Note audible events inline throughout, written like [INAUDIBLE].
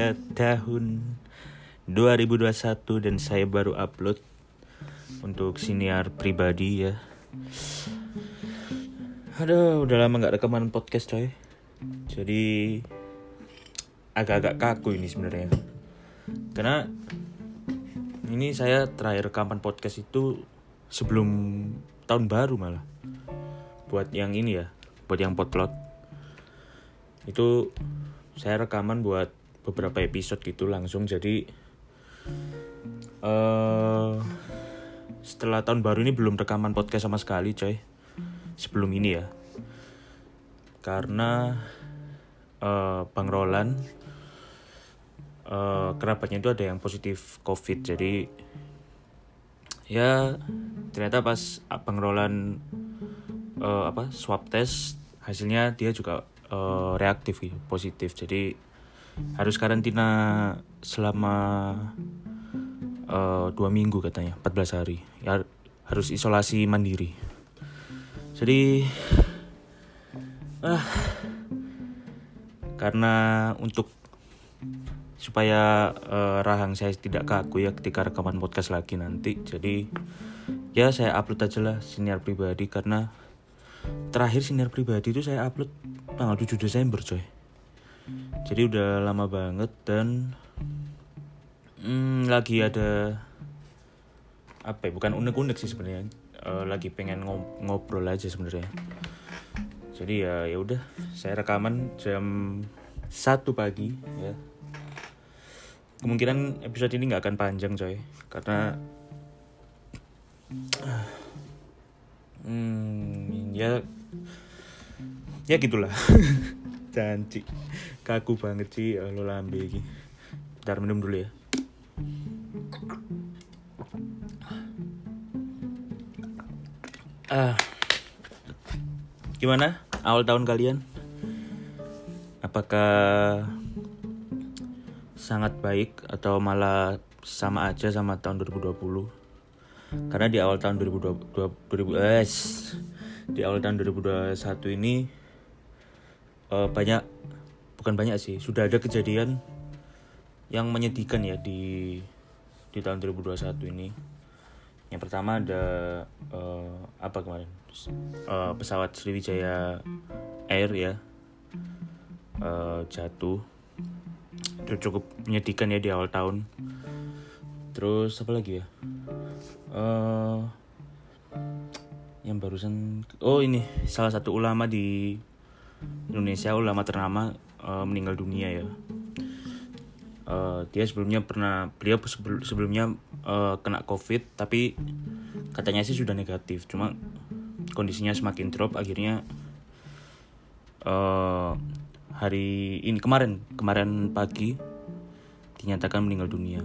udah tahun 2021 dan saya baru upload untuk siniar pribadi ya. Aduh, udah lama nggak rekaman podcast coy. Jadi agak-agak kaku ini sebenarnya. Karena ini saya terakhir rekaman podcast itu sebelum tahun baru malah. Buat yang ini ya, buat yang potlot. Itu saya rekaman buat beberapa episode gitu langsung. Jadi uh, setelah tahun baru ini belum rekaman podcast sama sekali coy. Sebelum ini ya. Karena uh, Bang Roland uh, kerabatnya itu ada yang positif covid. Jadi ya ternyata pas Bang Roland uh, apa swab test hasilnya dia juga uh, reaktif gitu, positif. Jadi harus karantina selama uh, dua minggu katanya, 14 hari. Ya harus isolasi mandiri. Jadi ah karena untuk supaya uh, rahang saya tidak kaku ya ketika rekaman podcast lagi nanti jadi ya saya upload aja lah siniar pribadi karena terakhir siniar pribadi itu saya upload tanggal 7 Desember coy jadi udah lama banget dan hmm, lagi ada apa ya bukan unek-unek sih sebenarnya uh, lagi pengen ngobrol aja sebenarnya. Jadi ya ya udah saya rekaman jam satu pagi ya. Kemungkinan episode ini nggak akan panjang coy karena hmm, ya ya gitulah [LAUGHS] janji. Kaku banget sih eh, lo lambe iki. Ntar minum dulu ya. Ah. Gimana? Awal tahun kalian? Apakah sangat baik atau malah sama aja sama tahun 2020 karena di awal tahun 2020 2000 eh, di awal tahun 2021 ini uh, banyak bukan banyak sih. Sudah ada kejadian yang menyedihkan ya di di tahun 2021 ini. Yang pertama ada uh, apa kemarin? Uh, pesawat Sriwijaya Air ya uh, jatuh. Itu cukup menyedihkan ya di awal tahun. Terus apa lagi ya? Uh, yang barusan oh ini salah satu ulama di Indonesia ulama ternama uh, meninggal dunia ya. Uh, dia sebelumnya pernah beliau sebelumnya uh, kena covid tapi katanya sih sudah negatif. Cuma kondisinya semakin drop akhirnya uh, hari ini kemarin kemarin pagi dinyatakan meninggal dunia.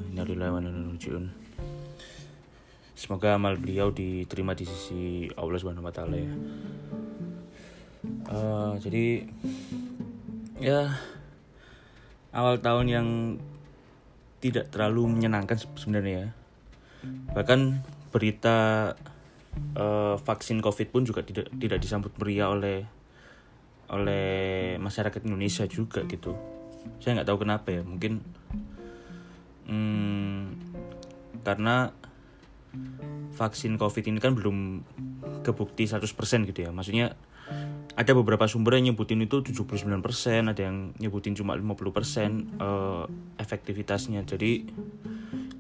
Semoga amal beliau diterima di sisi Allah Subhanahu Wa Taala ya uh, jadi ya awal tahun yang tidak terlalu menyenangkan sebenarnya ya. bahkan berita uh, vaksin covid pun juga tidak tidak disambut meriah oleh oleh masyarakat Indonesia juga gitu saya nggak tahu kenapa ya mungkin hmm, karena vaksin covid ini kan belum kebukti 100% gitu ya maksudnya ada beberapa sumber yang nyebutin itu 79%, ada yang nyebutin cuma 50% uh, eh, efektivitasnya. Jadi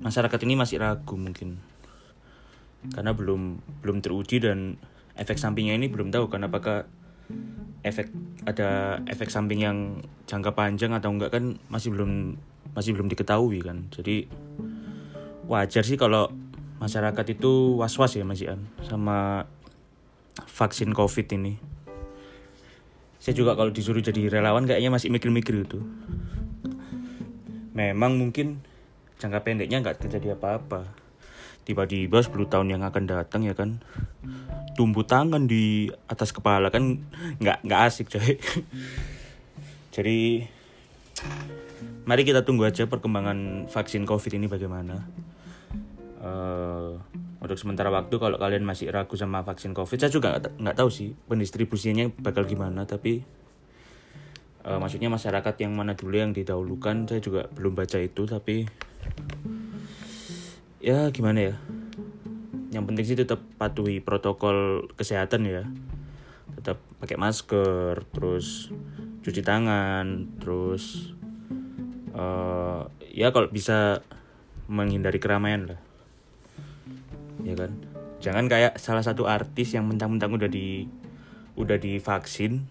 masyarakat ini masih ragu mungkin. Karena belum belum teruji dan efek sampingnya ini belum tahu kan apakah efek ada efek samping yang jangka panjang atau enggak kan masih belum masih belum diketahui kan. Jadi wajar sih kalau masyarakat itu was-was ya Mas Ian sama vaksin Covid ini saya juga kalau disuruh jadi relawan kayaknya masih mikir-mikir itu memang mungkin jangka pendeknya nggak terjadi apa-apa. Tiba-tiba 10 tahun yang akan datang ya kan? Tumbuh tangan di atas kepala kan nggak nggak asik coy. Jadi mari kita tunggu aja perkembangan vaksin covid ini bagaimana. Uh, untuk sementara waktu kalau kalian masih ragu sama vaksin covid saya juga nggak tahu sih pendistribusinya bakal gimana tapi uh, maksudnya masyarakat yang mana dulu yang didahulukan saya juga belum baca itu tapi ya gimana ya? Yang penting sih tetap patuhi protokol kesehatan ya. Tetap pakai masker terus cuci tangan terus uh, ya kalau bisa menghindari keramaian lah ya kan? Jangan kayak salah satu artis yang mentang-mentang udah di udah divaksin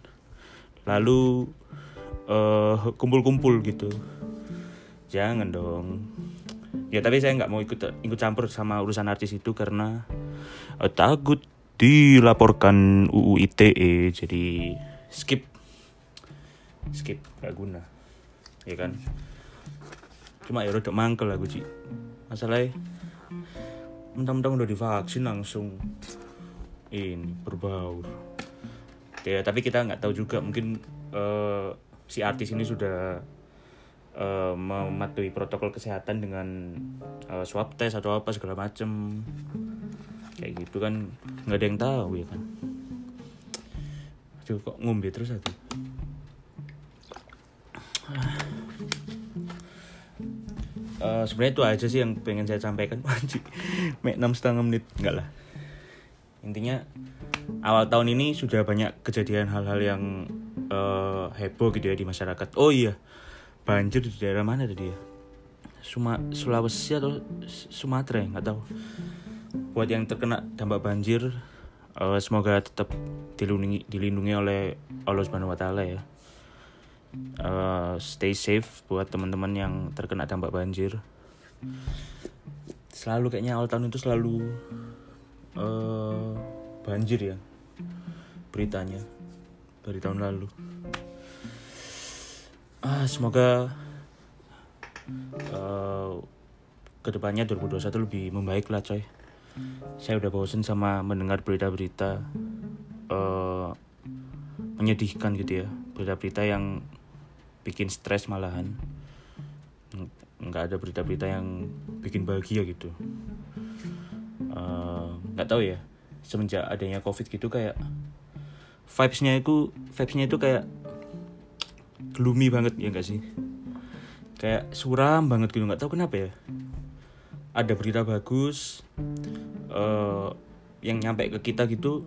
lalu eh, kumpul-kumpul gitu. Jangan dong. Ya tapi saya nggak mau ikut ikut campur sama urusan artis itu karena uh, takut dilaporkan UU ITE jadi skip. Skip gak guna. Ya kan? Cuma ya udah mangkel lah gue masalahnya mentang-mentang udah divaksin langsung. Ini berbaur. Ya tapi kita nggak tahu juga mungkin uh, si artis ini sudah uh, mematuhi protokol kesehatan dengan uh, swab test atau apa segala macem. Kayak gitu kan nggak ada yang tahu ya kan. Aduh kok ngombe terus aku uh, sebenarnya itu aja sih yang pengen saya sampaikan [LAUGHS] make enam setengah menit enggak lah intinya awal tahun ini sudah banyak kejadian hal-hal yang uh, heboh gitu ya di masyarakat. Oh iya, banjir di daerah mana tadi ya? Suma Sulawesi atau Sumatera ya nggak tahu. Buat yang terkena dampak banjir, uh, semoga tetap dilindungi dilindungi oleh Allah Subhanahu Wa Taala ya. Uh, stay safe buat teman-teman yang terkena dampak banjir. Selalu kayaknya awal tahun itu selalu uh, banjir ya beritanya dari tahun lalu. Ah semoga uh, ke depannya 2021 lebih membaik lah coy. Saya udah bosen sama mendengar berita-berita uh, menyedihkan gitu ya. Berita-berita yang bikin stres malahan. Nggak ada berita-berita yang bikin bahagia gitu. Eh, nggak uh, tahu ya semenjak adanya covid gitu kayak vibesnya itu vibesnya itu kayak gloomy banget ya gak sih? Kayak suram banget gitu nggak tahu kenapa ya. Ada berita bagus uh, yang nyampe ke kita gitu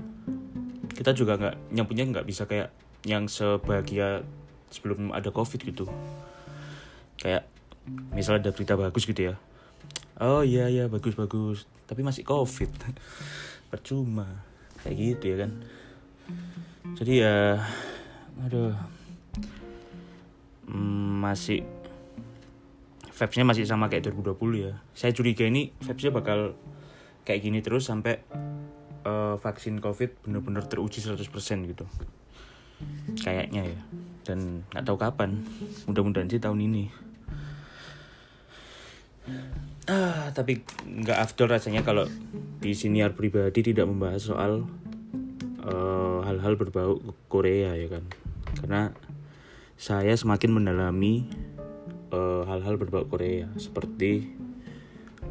kita juga nggak nyampunya nggak bisa kayak yang sebahagia sebelum ada covid gitu. Kayak misalnya ada berita bagus gitu ya. Oh iya iya bagus bagus. Tapi masih covid. [LAUGHS] Percuma. Kayak gitu ya kan. Jadi ya aduh. Hmm, masih vibesnya masih sama kayak 2020 ya. Saya curiga ini vibesnya bakal kayak gini terus sampai uh, vaksin covid bener-bener teruji 100% gitu. Kayaknya ya dan nggak tahu kapan. Mudah-mudahan sih tahun ini. Ah tapi nggak afdol rasanya kalau di siniar pribadi tidak membahas soal eh, hal-hal uh, berbau Korea ya kan? Karena saya semakin mendalami eh, hal-hal uh, berbau Korea. Seperti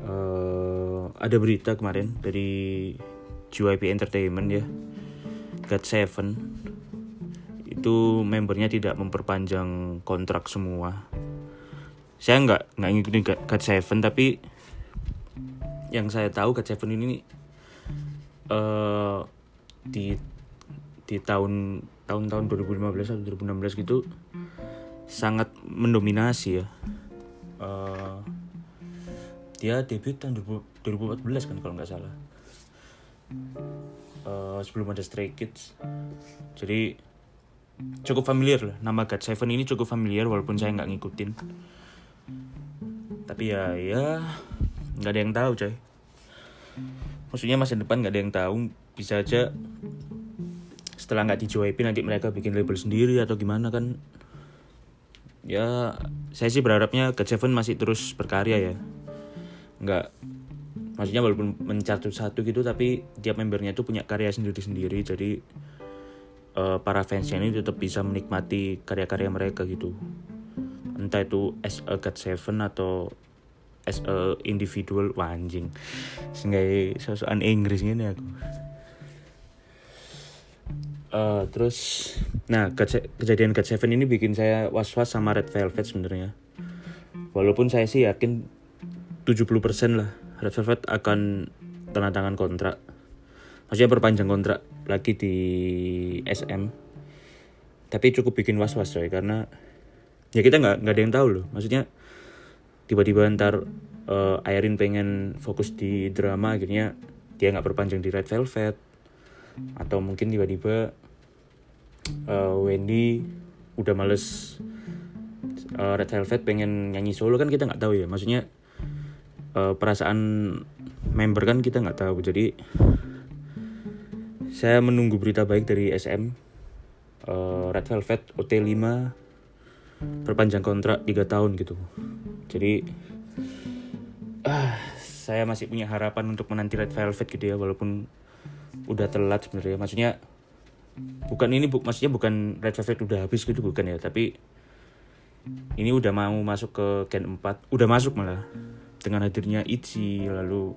uh, ada berita kemarin dari JYP Entertainment ya. God Seven itu membernya tidak memperpanjang kontrak semua. Saya nggak nggak ngikutin God Seven tapi yang saya tahu God Seven ini uh, di di tahun tahun-tahun 2015 atau 2016 gitu sangat mendominasi ya. Uh, dia debut tahun 2014 kan kalau nggak salah. Uh, sebelum ada Stray Kids. Jadi cukup familiar lah. Nama God Seven ini cukup familiar walaupun saya nggak ngikutin. Tapi ya ya nggak ada yang tahu coy. Maksudnya masa depan nggak ada yang tahu bisa aja setelah nggak di JYP nanti mereka bikin label sendiri atau gimana kan. Ya saya sih berharapnya God Seven masih terus berkarya ya. Nggak maksudnya walaupun mencatu satu gitu tapi tiap membernya itu punya karya sendiri-sendiri jadi uh, para fansnya ini tetap bisa menikmati karya-karya mereka gitu. Entah itu as a God Seven atau as a individual wah anjing. Sehingga sosokan Inggris ini aku. Uh, terus nah ke kejadian God Seven ini bikin saya was-was sama Red Velvet sebenarnya. Walaupun saya sih yakin 70% lah Red Velvet akan tanda tangan kontrak. Maksudnya perpanjang kontrak lagi di SM tapi cukup bikin was-was coy karena ya kita nggak nggak ada yang tahu loh. Maksudnya tiba-tiba ntar uh, Airin pengen fokus di drama akhirnya dia nggak perpanjang di Red Velvet. Atau mungkin tiba-tiba uh, Wendy udah males uh, Red Velvet pengen nyanyi solo kan kita nggak tahu ya. Maksudnya uh, perasaan member kan kita nggak tahu. Jadi saya menunggu berita baik dari SM uh, Red Velvet OT5 perpanjang kontrak 3 tahun gitu. Jadi uh, saya masih punya harapan untuk menanti Red Velvet gitu ya walaupun udah telat sebenarnya. Maksudnya bukan ini bu maksudnya bukan Red Velvet udah habis gitu bukan ya tapi ini udah mau masuk ke Gen 4 udah masuk malah dengan hadirnya Itzy lalu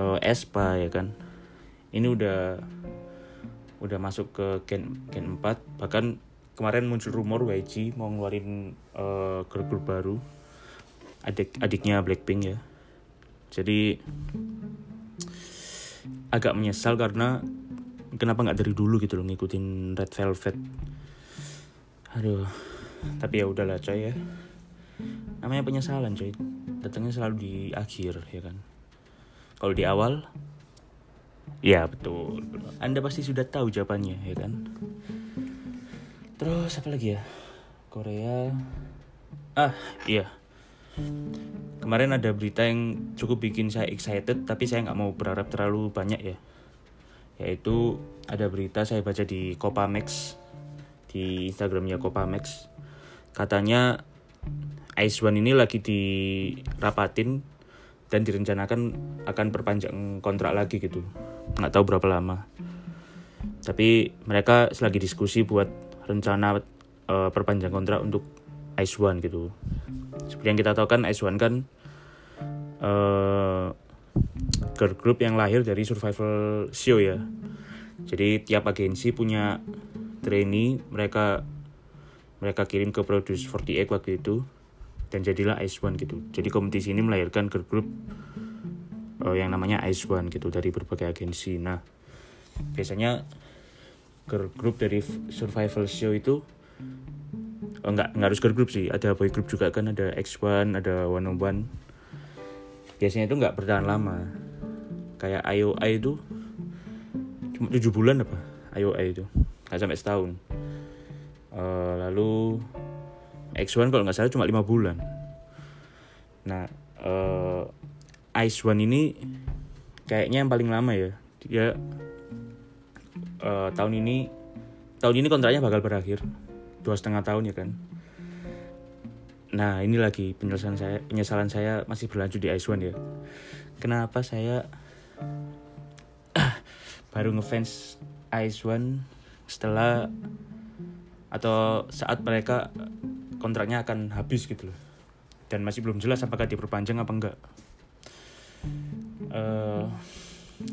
uh, Espa ya kan ini udah udah masuk ke Gen Gen 4 bahkan kemarin muncul rumor YG mau ngeluarin uh, grup grup baru. Adik adiknya Blackpink ya. Jadi agak menyesal karena kenapa nggak dari dulu gitu loh ngikutin Red Velvet. Aduh tapi ya udahlah coy ya. Namanya penyesalan coy. Datangnya selalu di akhir ya kan. Kalau di awal ya betul. Anda pasti sudah tahu jawabannya ya kan? Terus apa lagi ya? Korea. Ah iya. Kemarin ada berita yang cukup bikin saya excited tapi saya nggak mau berharap terlalu banyak ya. Yaitu ada berita saya baca di Copamex di Instagramnya Copamex katanya Ice One ini lagi dirapatin dan direncanakan akan perpanjang kontrak lagi gitu nggak tahu berapa lama. Tapi mereka selagi diskusi buat rencana uh, perpanjang kontrak untuk Ice One gitu. Seperti yang kita tahu kan Ice One kan uh, girl group yang lahir dari survival show ya. Jadi tiap agensi punya trainee mereka mereka kirim ke Produce 48 waktu itu dan jadilah Ice One gitu. Jadi kompetisi ini melahirkan girl group uh, yang namanya Ice One gitu dari berbagai agensi. Nah biasanya girl group dari survival show itu oh, enggak enggak harus girl group sih. Ada boy group juga kan ada X1 ada One on One. Biasanya itu nggak bertahan lama. Kayak IOI itu cuma tujuh bulan apa IOI itu. Nggak sampai setahun. Uh, lalu X1 kalau nggak salah cuma lima bulan. Nah uh, Ice One ini kayaknya yang paling lama ya. Dia uh, tahun ini tahun ini kontraknya bakal berakhir. Dua setengah tahun ya kan. Nah ini lagi penjelasan saya penyesalan saya masih berlanjut di Ice One ya. Kenapa saya [COUGHS] baru ngefans Ice One setelah atau saat mereka kontraknya akan habis gitu loh. Dan masih belum jelas apakah diperpanjang apa enggak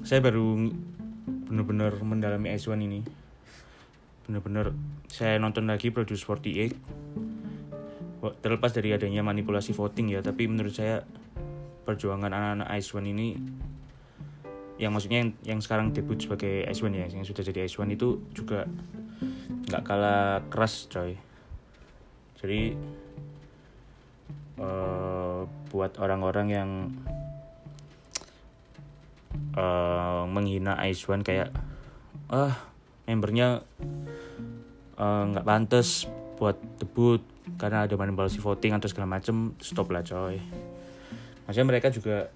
saya baru benar-benar mendalami Ice One ini. Benar-benar saya nonton lagi Produce 48 terlepas dari adanya manipulasi voting ya tapi menurut saya perjuangan anak-anak Ice One ini yang maksudnya yang, yang sekarang debut sebagai Ice One ya yang sudah jadi Ice One itu juga nggak kalah keras coy. Jadi uh, buat orang-orang yang uh, menghina One kayak ah membernya eh, nggak uh, pantas buat debut karena ada manipulasi voting atau segala macem stop lah coy. Maksudnya mereka juga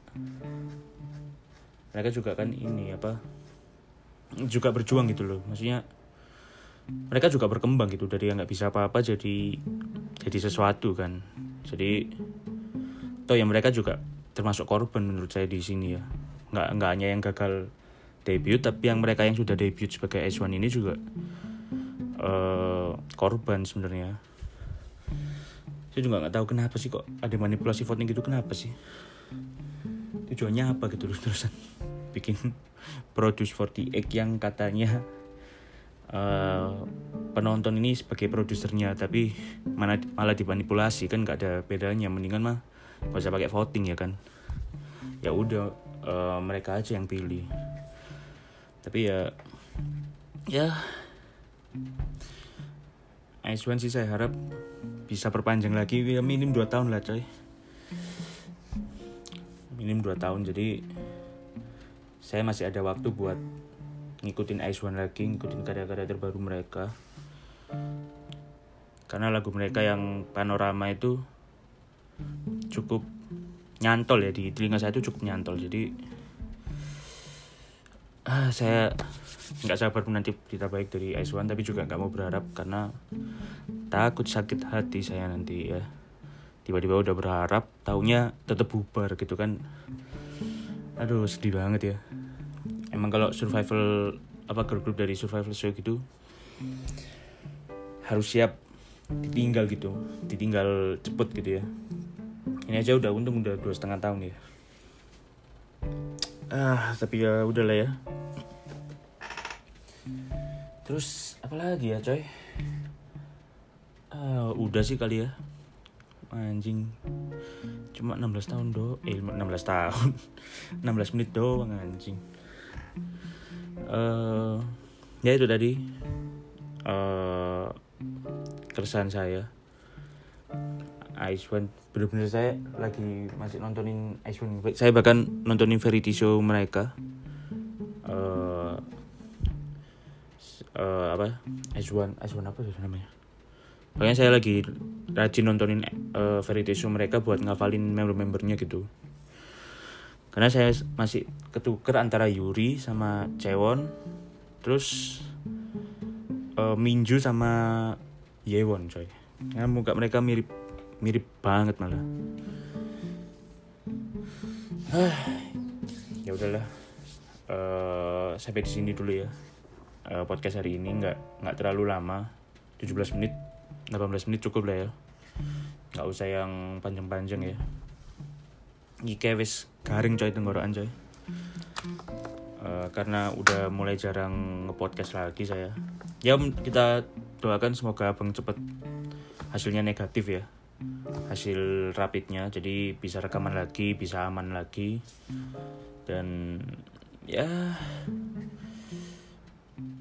mereka juga kan ini apa juga berjuang gitu loh. Maksudnya mereka juga berkembang gitu. Dari yang nggak bisa apa-apa jadi jadi sesuatu kan. Jadi toh ya mereka juga termasuk korban menurut saya di sini ya nggak nggak hanya yang gagal debut tapi yang mereka yang sudah debut sebagai S1 ini juga uh, korban sebenarnya. Saya juga nggak tahu kenapa sih kok ada manipulasi voting gitu kenapa sih? Tujuannya apa gitu terus terusan? Bikin [LAUGHS] produce 48 yang katanya uh, penonton ini sebagai produsernya tapi mana malah dimanipulasi kan nggak ada bedanya. Mendingan mah gak usah pakai voting ya kan? Ya udah uh, mereka aja yang pilih. Tapi ya ya. Ice One sih saya harap bisa perpanjang lagi. Ya minim 2 tahun lah coy. Minim 2 tahun jadi saya masih ada waktu buat ngikutin Ice One lagi ngikutin karya-karya terbaru mereka. Karena lagu mereka yang panorama itu cukup nyantol ya di telinga saya itu cukup nyantol. Jadi ah saya nggak sabar nanti berita baik dari One tapi juga nggak mau berharap karena takut sakit hati saya nanti ya. Tiba-tiba udah berharap taunya tetap bubar gitu kan. Aduh sedih banget ya. Emang kalau survival apa grup grup dari survival show gitu harus siap ditinggal gitu. Ditinggal cepet gitu ya ini aja udah untung udah dua setengah tahun ya. Ah tapi ya udahlah ya. Terus apa lagi ya coy? Ah, udah sih kali ya. Anjing. Cuma 16 tahun do eh 16 tahun. [LAUGHS] 16 menit doang anjing. Uh, ya itu tadi. Uh, keresahan saya Ice One. Bener-bener saya lagi masih nontonin Ice One. Saya bahkan nontonin variety show mereka. Uh, uh, apa? Ice One Ice One apa sih namanya? Pokoknya saya lagi rajin nontonin uh, variety show mereka buat ngafalin member-membernya gitu. Karena saya masih ketuker antara Yuri sama Cewon, terus uh, Minju sama Yewon coy. Ya, muka mereka mirip mirip banget malah. ya udahlah. Uh, sampai di sini dulu ya. Uh, podcast hari ini nggak nggak terlalu lama, 17 menit 18 menit cukup lah ya nggak usah yang panjang-panjang ya ini wis garing coy tenggorokan coy uh, karena udah mulai jarang ngepodcast lagi saya ya kita doakan semoga abang cepet hasilnya negatif ya hasil rapidnya. Jadi bisa rekaman lagi bisa aman lagi. Dan ya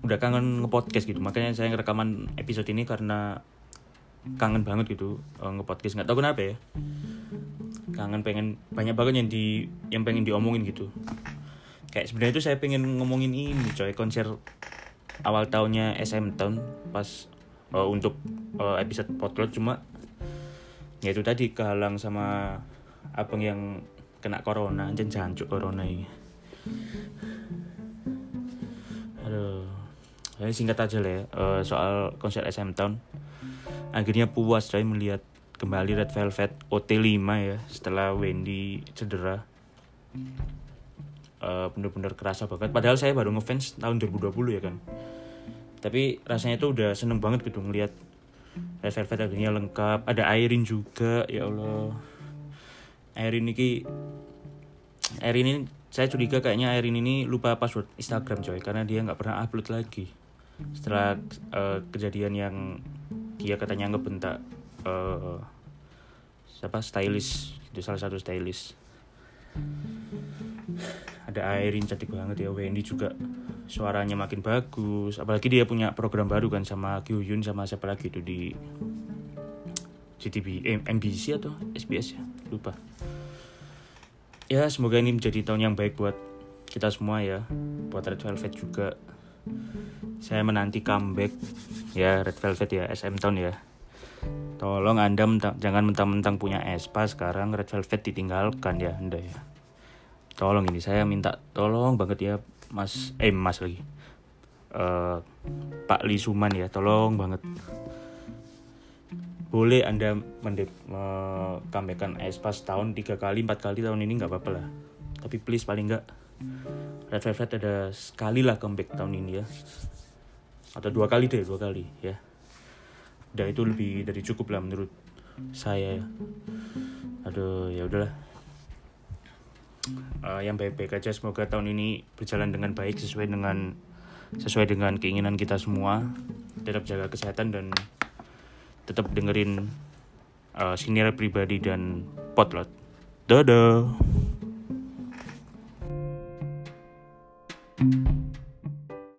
udah kangen ngepodcast gitu. Makanya saya ngerekaman episode ini karena kangen banget gitu uh, ngepodcast. Nggak tahu kenapa ya. Kangen pengen banyak banget yang di yang pengen diomongin gitu. Kayak sebenarnya itu saya pengen ngomongin ini coy. Konser awal tahunnya SM Town pas uh, untuk uh, episode podcast cuma ya itu tadi kehalang sama abang yang kena corona anjir jancuk corona ini. Aduh. Ini singkat aja lah ya uh, soal konser SM Town. Akhirnya puas coy melihat kembali Red Velvet OT5 ya setelah Wendy cedera. Uh, bener-bener kerasa banget. Padahal saya baru ngefans tahun 2020 ya kan. Tapi rasanya tuh udah seneng banget gitu ngeliat Red Velvet akhirnya lengkap ada Airin juga ya Allah. Airin ini Airin ini saya curiga kayaknya Airin ini lupa password Instagram coy karena dia nggak pernah upload lagi. Setelah uh, kejadian yang dia katanya ngebentak uh, siapa? Stylist itu salah satu stylist. Ada Airin cantik banget ya Wendy juga suaranya makin bagus. Apalagi dia punya program baru kan sama Kyuyun sama siapa lagi itu di GTV eh, MBC atau SBS ya? Lupa. Ya semoga ini menjadi tahun yang baik buat kita semua ya. Buat Red Velvet juga. Saya menanti comeback ya Red Velvet ya SM Town ya. Tolong anda mentang, jangan mentang-mentang punya Espa sekarang Red Velvet ditinggalkan ya anda ya. Tolong ini saya minta tolong banget ya Mas eh Mas lagi. Uh, Pak Lisuman ya tolong banget. Boleh anda mendep uh, Espa setahun tiga kali empat kali tahun ini nggak apa-apa lah. Tapi please paling nggak Red Velvet ada sekali lah comeback tahun ini ya. Atau dua kali deh dua kali ya. Udah itu lebih dari cukup lah menurut saya ya. Aduh ya udahlah uh, yang baik-baik aja. Semoga tahun ini berjalan dengan baik sesuai dengan sesuai dengan keinginan kita semua. Tetap jaga kesehatan dan tetap dengerin uh, pribadi dan potlot dadah. thank you